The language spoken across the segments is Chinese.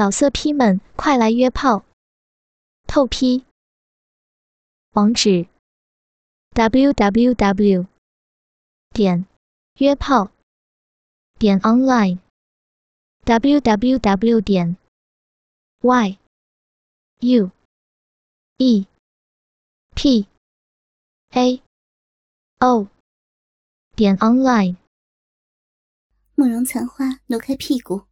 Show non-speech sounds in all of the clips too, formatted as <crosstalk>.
老色批们，快来约炮！透批。网址：w w w 点约炮点 online w w w 点 y u e p a o 点 online。慕容残花挪开屁股。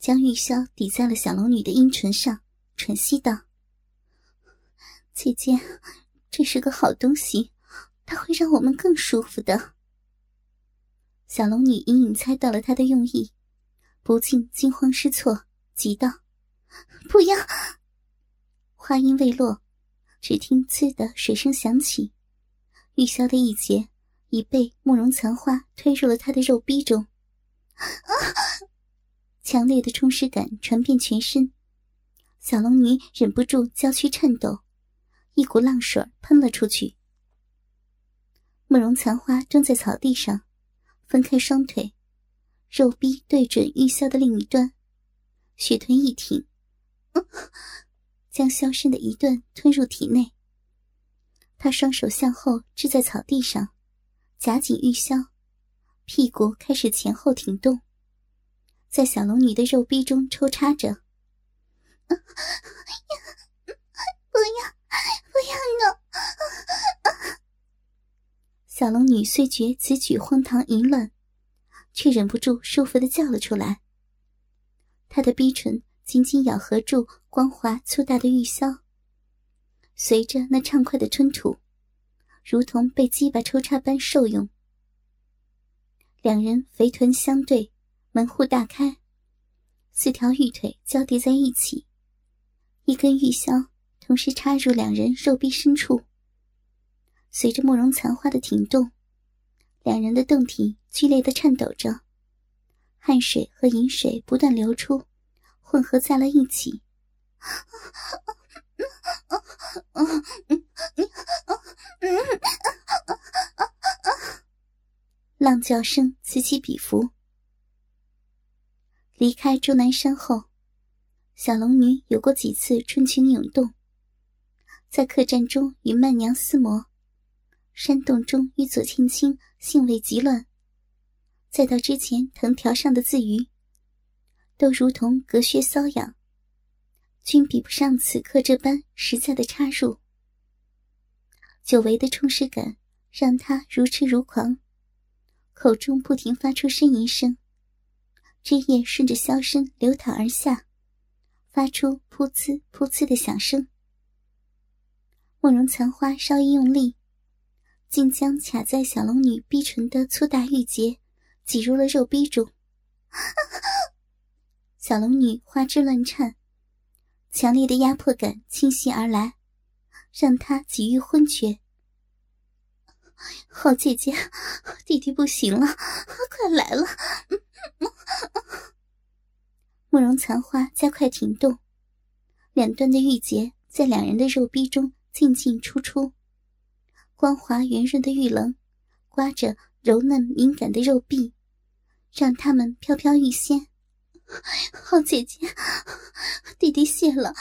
将玉箫抵在了小龙女的阴唇上，喘息道：“姐姐，这是个好东西，它会让我们更舒服的。”小龙女隐隐猜到了他的用意，不禁惊慌失措，急道：“不要！”话音未落，只听“呲”的水声响起，玉箫的一截已被慕容残花推入了他的肉逼中。啊！强烈的充实感传遍全身，小龙女忍不住娇躯颤抖，一股浪水喷了出去。慕容残花蹲在草地上，分开双腿，肉臂对准玉箫的另一端，血臀一挺，将箫身的一段吞入体内。他双手向后支在草地上，夹紧玉箫，屁股开始前后挺动。在小龙女的肉壁中抽插着，不要，不要弄！小龙女虽觉此举荒唐淫乱，却忍不住舒服的叫了出来。她的逼唇紧紧咬合住光滑粗大的玉箫，随着那畅快的吞吐，如同被鸡巴抽插般受用。两人肥臀相对。门户大开，四条玉腿交叠在一起，一根玉箫同时插入两人肉壁深处。随着慕容残花的停动，两人的胴体剧烈的颤抖着，汗水和饮水不断流出，混合在了一起。浪叫声此起彼伏。离开终南山后，小龙女有过几次春情涌动，在客栈中与曼娘厮磨，山洞中与左青青性味极乱，再到之前藤条上的自娱，都如同隔靴搔痒，均比不上此刻这般实在的插入。久违的充实感让他如痴如狂，口中不停发出呻吟声。汁液顺着箫身流淌而下，发出噗呲噗呲的响声。慕容残花稍一用力，竟将卡在小龙女逼唇的粗大玉结挤入了肉逼中。<laughs> 小龙女花枝乱颤，强烈的压迫感侵袭而来，让她几欲昏厥。<laughs> 好姐姐，弟弟不行了，快来了！慕容残花加快停动，两端的玉结在两人的肉壁中进进出出，光滑圆润的玉棱刮着柔嫩敏感的肉壁，让他们飘飘欲仙。<laughs> 好姐姐，弟弟谢了，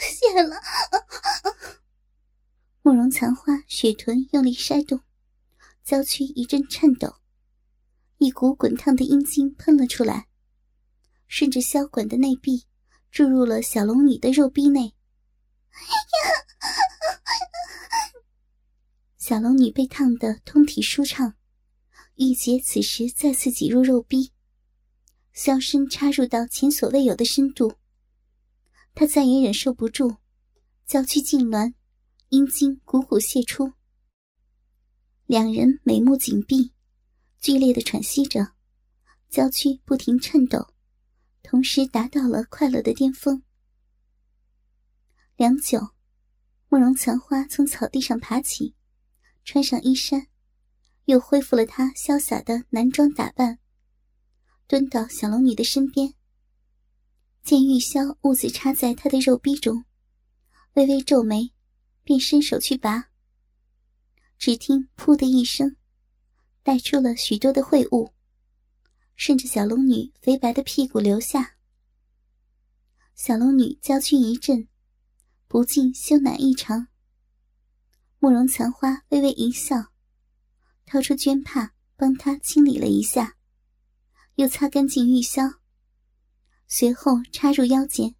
谢了。慕容残花雪臀用力筛动，娇躯一阵颤抖，一股滚烫的阴茎喷了出来，顺着箫管的内壁注入了小龙女的肉壁内。小龙女被烫得通体舒畅，玉洁此时再次挤入肉壁，箫身插入到前所未有的深度，她再也忍受不住，娇躯痉挛。阴茎汩汩泄出，两人眉目紧闭，剧烈的喘息着，娇躯不停颤抖，同时达到了快乐的巅峰。良久，慕容残花从草地上爬起，穿上衣衫，又恢复了她潇洒的男装打扮，蹲到小龙女的身边，见玉箫兀自插在她的肉逼中，微微皱眉。便伸手去拔，只听“噗”的一声，带出了许多的秽物，顺着小龙女肥白的屁股流下。小龙女娇躯一震，不禁羞赧异常。慕容残花微微一笑，掏出绢帕帮她清理了一下，又擦干净玉箫，随后插入腰间。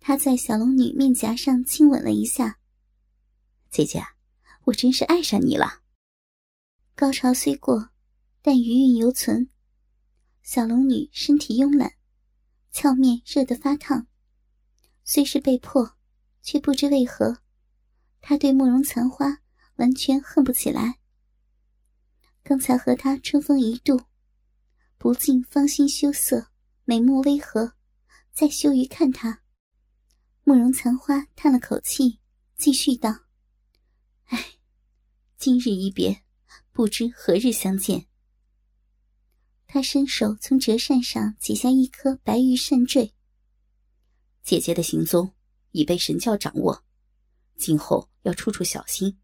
他在小龙女面颊上亲吻了一下。姐姐，我真是爱上你了。高潮虽过，但余韵犹存。小龙女身体慵懒，俏面热得发烫。虽是被迫，却不知为何，她对慕容残花完全恨不起来。刚才和他春风一度，不禁芳心羞涩，眉目微合，再羞于看他。慕容残花叹了口气，继续道：“唉，今日一别，不知何日相见。”他伸手从折扇上解下一颗白玉扇坠。姐姐的行踪已被神教掌握，今后要处处小心。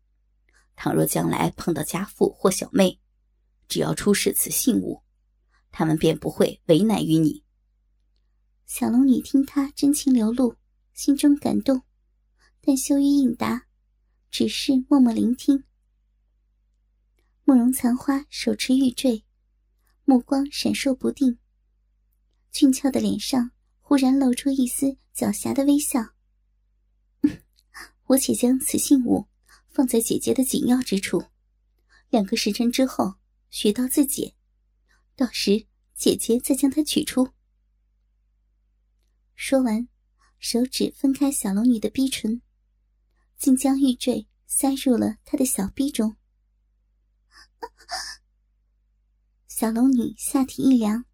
倘若将来碰到家父或小妹，只要出示此信物，他们便不会为难于你。小龙女听他真情流露。心中感动，但羞于应答，只是默默聆听。慕容残花手持玉坠，目光闪烁不定，俊俏的脸上忽然露出一丝狡黠的微笑。<laughs> 我且将此信物放在姐姐的紧要之处，两个时辰之后学到自解，到时姐姐再将它取出。说完。手指分开小龙女的逼唇，竟将玉坠塞入了她的小逼中。小龙女下体一凉，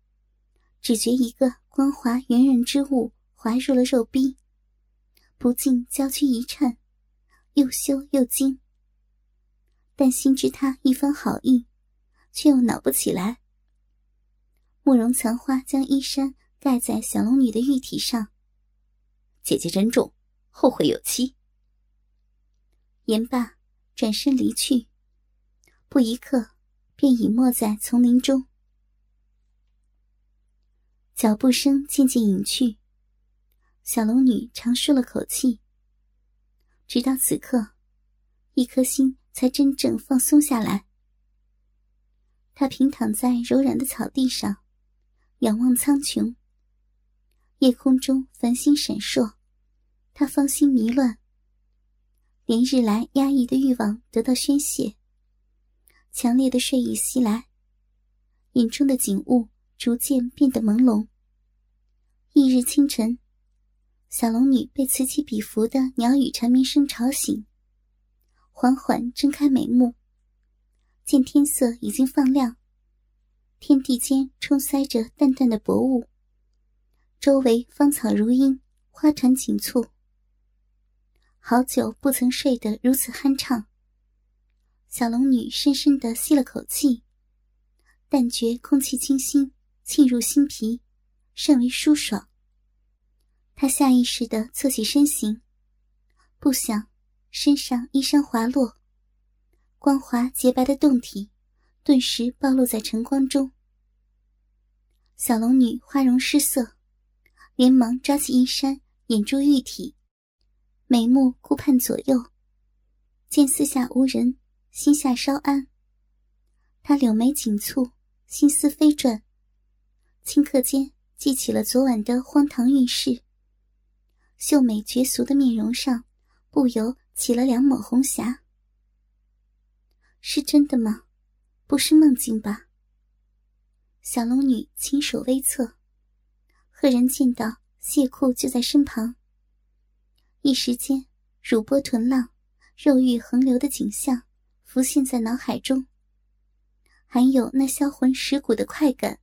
只觉一个光滑圆润之物滑入了肉壁，不禁娇躯一颤，又羞又惊。但心知他一番好意，却又恼不起来。慕容残花将衣衫盖在小龙女的玉体上。姐姐珍重，后会有期。言罢，转身离去，不一刻，便隐没在丛林中。脚步声渐渐隐去，小龙女长舒了口气。直到此刻，一颗心才真正放松下来。她平躺在柔软的草地上，仰望苍穹。夜空中繁星闪烁，他芳心迷乱，连日来压抑的欲望得到宣泄，强烈的睡意袭来，眼中的景物逐渐变得朦胧。翌日清晨，小龙女被此起彼伏的鸟语蝉鸣声吵醒，缓缓睁开美目，见天色已经放亮，天地间充塞着淡淡的薄雾。周围芳草如茵，花团锦簇。好久不曾睡得如此酣畅。小龙女深深的吸了口气，但觉空气清新，沁入心脾，甚为舒爽。她下意识的侧起身形，不想身上衣衫滑落，光滑洁白的胴体顿时暴露在晨光中。小龙女花容失色。连忙抓起衣衫掩住玉体，眉目顾盼左右，见四下无人，心下稍安。他柳眉紧蹙，心思飞转，顷刻间记起了昨晚的荒唐韵事。秀美绝俗的面容上，不由起了两抹红霞。是真的吗？不是梦境吧？小龙女轻手微侧。赫然见到谢库就在身旁，一时间乳波臀浪、肉欲横流的景象浮现在脑海中，还有那销魂蚀骨的快感。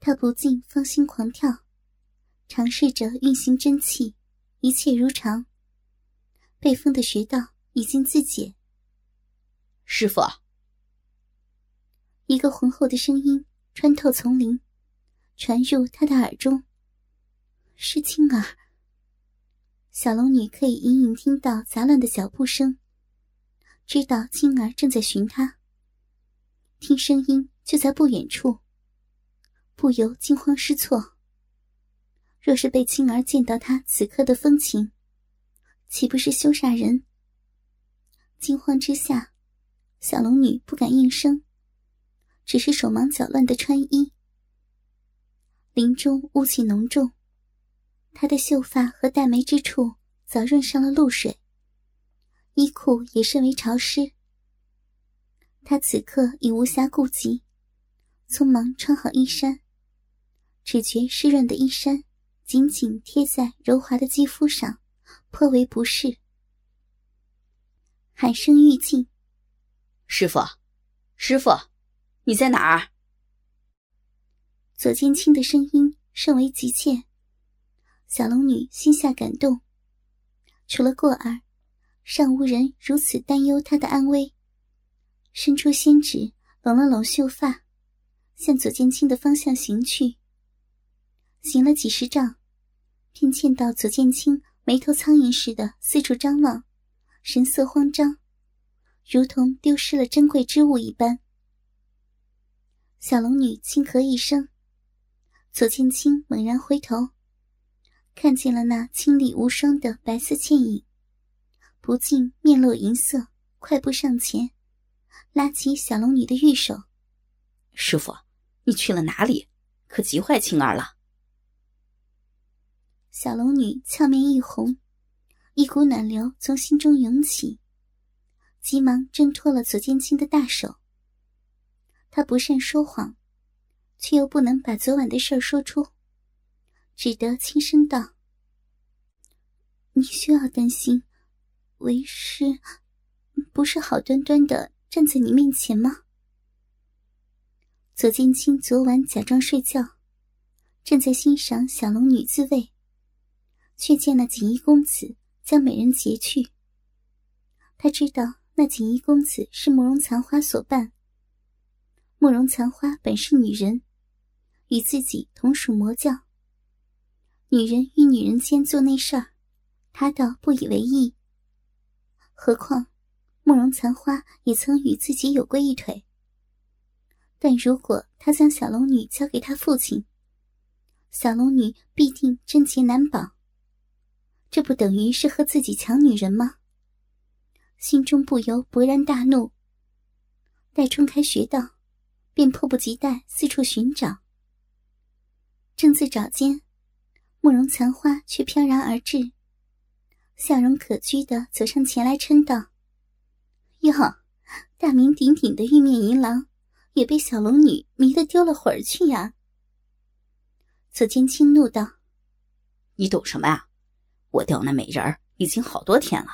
他不禁芳心狂跳，尝试着运行真气，一切如常。被封的穴道已经自解。师傅，一个浑厚的声音穿透丛林。传入他的耳中。是青儿。小龙女可以隐隐听到杂乱的脚步声，知道青儿正在寻她。听声音就在不远处，不由惊慌失措。若是被青儿见到他此刻的风情，岂不是羞煞人？惊慌之下，小龙女不敢应声，只是手忙脚乱的穿衣。林中雾气浓重，她的秀发和黛眉之处早润上了露水，衣裤也甚为潮湿。他此刻已无暇顾及，匆忙穿好衣衫，只觉湿润的衣衫。紧紧贴在柔滑的肌肤上，颇为不适。喊声欲尽，师傅，师傅，你在哪儿？左剑清的声音甚为急切。小龙女心下感动，除了过儿，尚无人如此担忧她的安危。伸出仙指，拢了拢秀发，向左剑清的方向行去。行了几十丈。便见到左剑清眉头苍蝇似的四处张望，神色慌张，如同丢失了珍贵之物一般。小龙女轻咳一声，左剑清猛然回头，看见了那清丽无双的白色倩影，不禁面露银色，快步上前，拉起小龙女的玉手：“师傅，你去了哪里？可急坏青儿了。”小龙女俏面一红，一股暖流从心中涌起，急忙挣脱了左剑青的大手。她不善说谎，却又不能把昨晚的事说出，只得轻声道：“你需要担心，为师不是好端端的站在你面前吗？”左剑清昨晚假装睡觉，正在欣赏小龙女自慰。却见那锦衣公子将美人劫去。他知道那锦衣公子是慕容残花所扮。慕容残花本是女人，与自己同属魔教。女人与女人间做那事儿，他倒不以为意。何况慕容残花也曾与自己有过一腿。但如果他将小龙女交给他父亲，小龙女必定贞洁难保。这不等于是和自己抢女人吗？心中不由勃然大怒。待冲开穴道，便迫不及待四处寻找。正自找间，慕容残花却飘然而至，笑容可掬的走上前来，称道：“哟，大名鼎鼎的玉面银狼，也被小龙女迷得丢了魂儿去呀！”左剑清怒道：“你懂什么呀？”我钓那美人儿已经好多天了，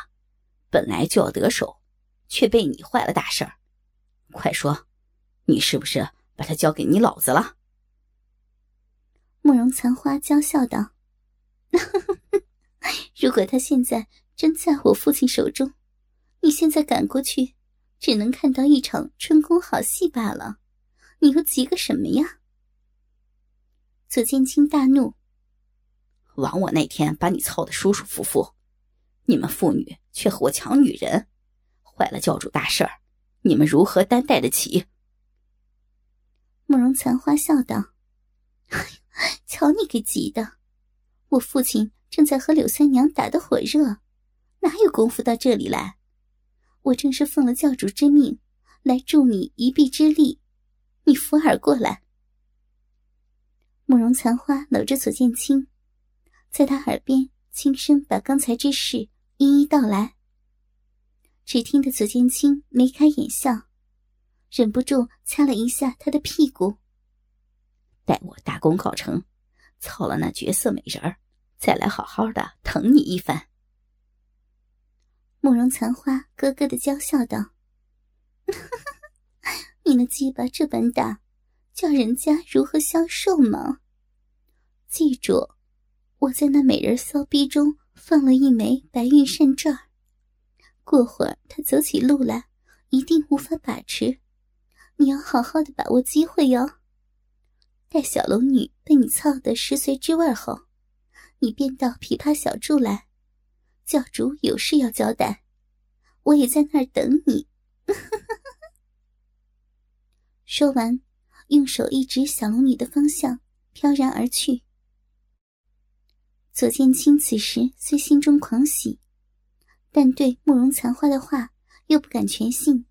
本来就要得手，却被你坏了大事儿。快说，你是不是把她交给你老子了？慕容残花娇笑道：“ <laughs> <laughs> 如果他现在真在我父亲手中，你现在赶过去，只能看到一场春宫好戏罢了。你又急个什么呀？”左剑清大怒。枉我那天把你操得舒舒服服，你们妇女却和我抢女人，坏了教主大事儿，你们如何担待得起？慕容残花笑道：“ <laughs> 瞧你给急的，我父亲正在和柳三娘打得火热，哪有功夫到这里来？我正是奉了教主之命来助你一臂之力，你扶耳过来。”慕容残花搂着左剑清。在他耳边轻声把刚才之事一一道来。只听得左剑清眉开眼笑，忍不住掐了一下他的屁股。待我大功告成，操了那绝色美人儿，再来好好的疼你一番。慕容残花咯咯的娇笑道：“你那鸡巴这般大，叫人家如何消受吗？记住。”我在那美人骚逼中放了一枚白玉扇坠过会儿他走起路来一定无法把持，你要好好的把握机会哟。待小龙女被你操得十髓之味后，你便到琵琶小筑来，教主有事要交代，我也在那儿等你。<laughs> 说完，用手一指小龙女的方向，飘然而去。左剑清此时虽心中狂喜，但对慕容残花的话又不敢全信，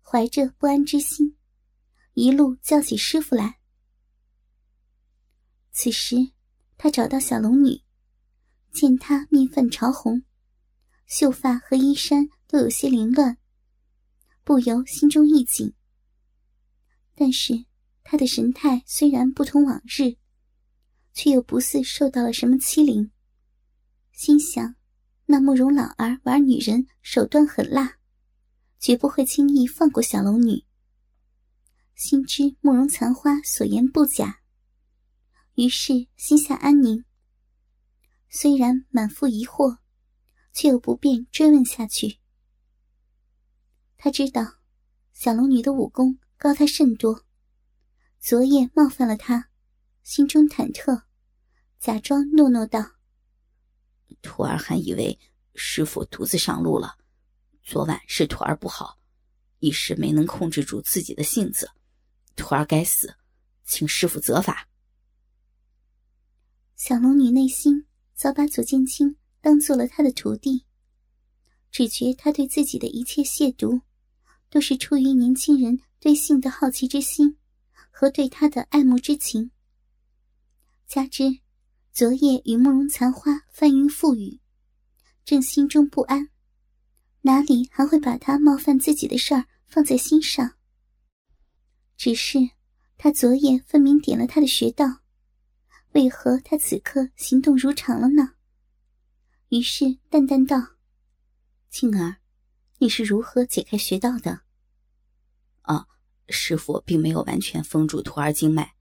怀着不安之心，一路叫起师傅来。此时，他找到小龙女，见她面泛潮红，秀发和衣衫都有些凌乱，不由心中一紧。但是，她的神态虽然不同往日，却又不似受到了什么欺凌。心想，那慕容老儿玩女人手段狠辣，绝不会轻易放过小龙女。心知慕容残花所言不假。于是心下安宁。虽然满腹疑惑，却又不便追问下去。他知道小龙女的武功高他甚多，昨夜冒犯了他，心中忐忑，假装诺诺道：“徒儿还以为师傅独自上路了，昨晚是徒儿不好，一时没能控制住自己的性子，徒儿该死，请师傅责罚。”小龙女内心早把左剑清当做了她的徒弟，只觉他对自己的一切亵渎，都是出于年轻人对性的好奇之心和对他的爱慕之情。加之昨夜与慕容残花翻云覆雨，正心中不安，哪里还会把他冒犯自己的事儿放在心上？只是他昨夜分明点了他的穴道。为何他此刻行动如常了呢？于是淡淡道：“青儿，你是如何解开穴道的？”“啊，师傅并没有完全封住徒儿经脉。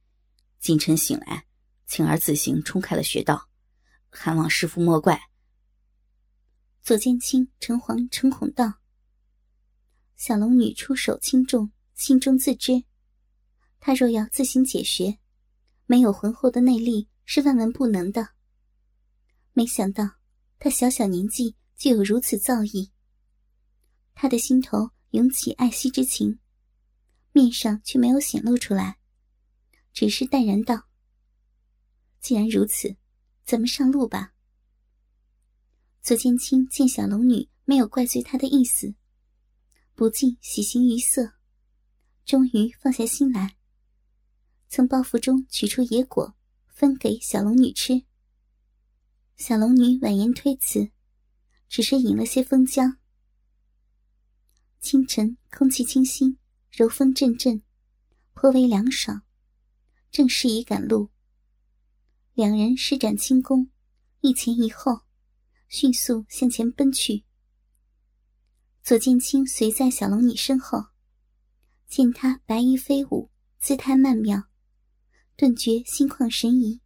今晨醒来，青儿自行冲开了穴道，还望师傅莫怪。”左剑清诚惶诚恐道：“小龙女出手轻重，心中自知。她若要自行解穴。”没有浑厚的内力是万万不能的。没想到他小小年纪就有如此造诣，他的心头涌起爱惜之情，面上却没有显露出来，只是淡然道：“既然如此，咱们上路吧。”左剑清见小龙女没有怪罪他的意思，不禁喜形于色，终于放下心来。从包袱中取出野果，分给小龙女吃。小龙女婉言推辞，只是饮了些蜂浆。清晨空气清新，柔风阵阵，颇为凉爽，正适宜赶路。两人施展轻功，一前一后，迅速向前奔去。左剑清随在小龙女身后，见她白衣飞舞，姿态曼妙。顿觉心旷神怡，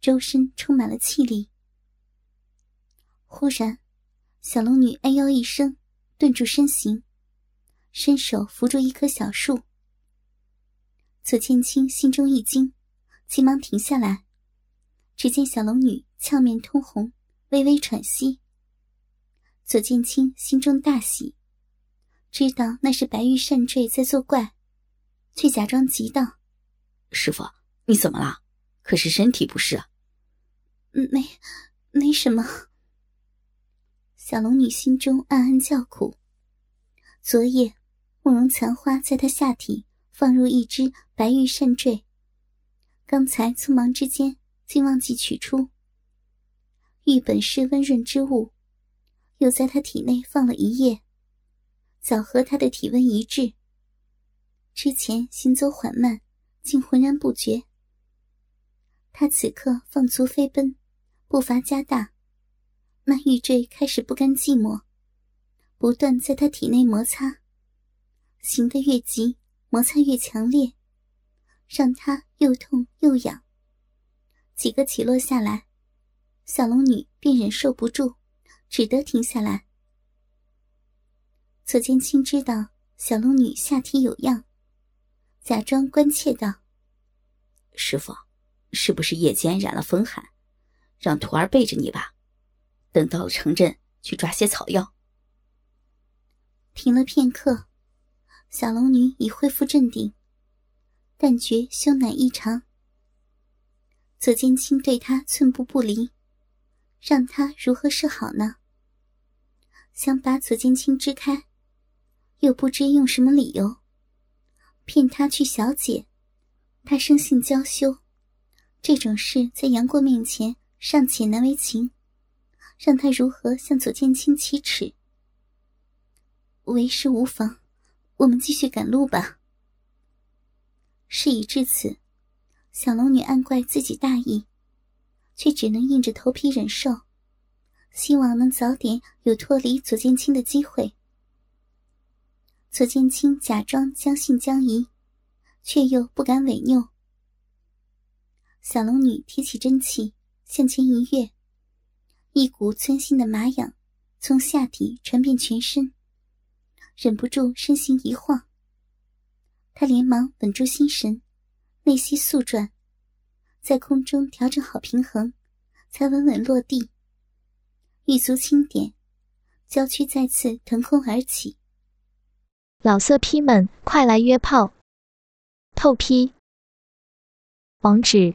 周身充满了气力。忽然，小龙女哎呦一声，顿住身形，伸手扶住一棵小树。左剑青心中一惊，急忙停下来。只见小龙女俏面通红，微微喘息。左剑清心中大喜，知道那是白玉扇坠在作怪，却假装急道：“师傅。”你怎么了？可是身体不适啊？没，没什么。小龙女心中暗暗叫苦。昨夜，慕容残花在她下体放入一只白玉扇坠，刚才匆忙之间竟忘记取出。玉本是温润之物，又在她体内放了一夜，早和她的体温一致。之前行走缓慢，竟浑然不觉。他此刻放足飞奔，步伐加大，那玉坠开始不甘寂寞，不断在他体内摩擦，行得越急，摩擦越强烈，让他又痛又痒。几个起落下来，小龙女便忍受不住，只得停下来。左剑清知道小龙女下体有恙，假装关切道：“师傅。”是不是夜间染了风寒？让徒儿背着你吧。等到了城镇，去抓些草药。停了片刻，小龙女已恢复镇定，但觉羞赧异常。左剑清对她寸步不离，让她如何是好呢？想把左剑清支开，又不知用什么理由骗他去小解。他生性娇羞，这种事在杨过面前尚且难为情，让他如何向左剑清启齿？为时无妨，我们继续赶路吧。事已至此，小龙女暗怪自己大意，却只能硬着头皮忍受，希望能早点有脱离左剑清的机会。左剑清假装将信将疑，却又不敢违拗。小龙女提起真气，向前一跃，一股钻心的麻痒从下体传遍全身。忍不住身形一晃，他连忙稳住心神，内息速转，在空中调整好平衡，才稳稳落地。玉足轻点，娇躯再次腾空而起。老色批们，快来约炮！透批。网址